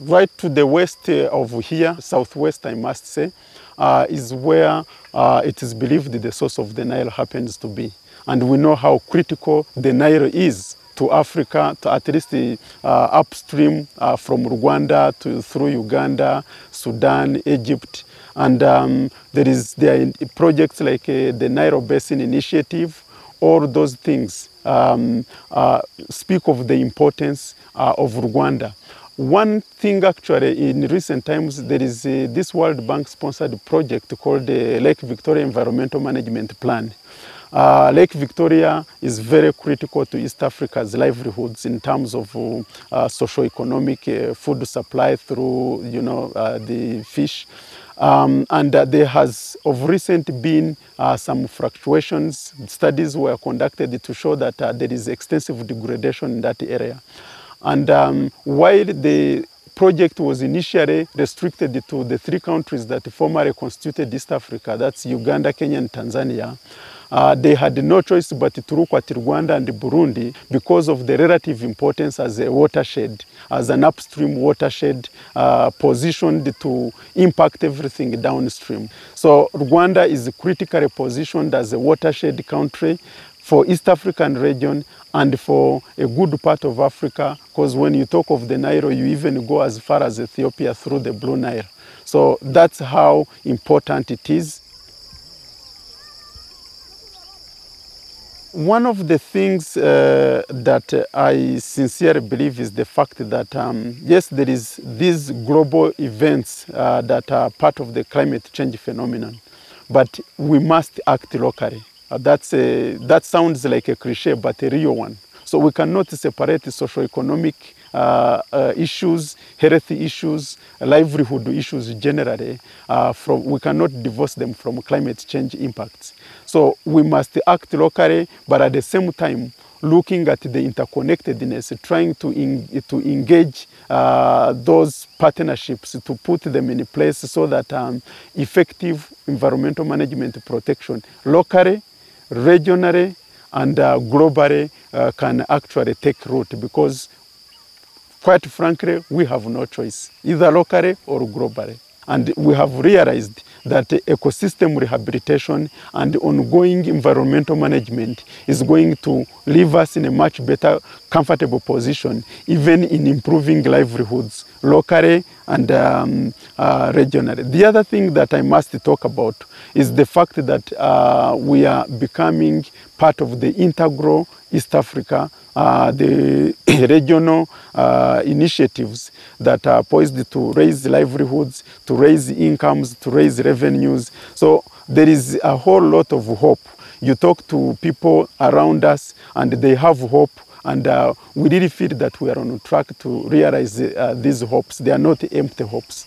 right to the west uh, of here, southwest, I must say, uh, is where uh, it is believed the source of the Nile happens to be. And we know how critical the Nile is to Africa, to at least the, uh, upstream uh, from Rwanda to through Uganda, Sudan, Egypt. And um, there is there are projects like uh, the Nile Basin Initiative, all those things um, speak of the importance of Rwanda. One thing actually in recent times, there is uh, this World Bank sponsored project called the Lake Victoria Environmental Management Plan. Uh, Lake Victoria is very critical to East Africa's livelihoods in terms of uh, uh, socio-economic uh, food supply through, you know, uh, the fish. Um, and uh, there has of recent been uh, some fluctuations. Studies were conducted to show that uh, there is extensive degradation in that area. And um, while the project was initially restricted to the three countries that formerly constituted East Africa, that's Uganda, Kenya, and Tanzania, uh, they had no choice but to look at Rwanda and Burundi because of the relative importance as a watershed, as an upstream watershed uh, positioned to impact everything downstream. So Rwanda is critically positioned as a watershed country for East African region and for a good part of Africa because when you talk of the Nile, you even go as far as Ethiopia through the Blue Nile. So that's how important it is. One of the things uh, that I sincerely believe is the fact that, um, yes, there is these global events uh, that are part of the climate change phenomenon, but we must act locally. Uh, that's a, that sounds like a cliche, but a real one. So we cannot separate socio-economic uh, uh, issues, health issues, livelihood issues generally, uh, from, we cannot divorce them from climate change impacts. So we must act locally, but at the same time, looking at the interconnectedness, trying to, in, to engage uh, those partnerships to put them in place so that um, effective environmental management protection locally, regionally, and uh, globally uh, can actually take root because quite frankly, we have no choice, either locally or globally. And we have realized that ecosystem rehabilitation and ongoing environmental management is going to leave us in a much better, comfortable position, even in improving livelihoods locally and um, uh, regionally. The other thing that I must talk about is the fact that uh, we are becoming part of the integral East Africa uh, the regional uh, initiatives that are poised to raise livelihoods, to raise incomes, to raise revenues. So there is a whole lot of hope. You talk to people around us and they have hope and uh, we really feel that we are on track to realize uh, these hopes. They are not empty hopes.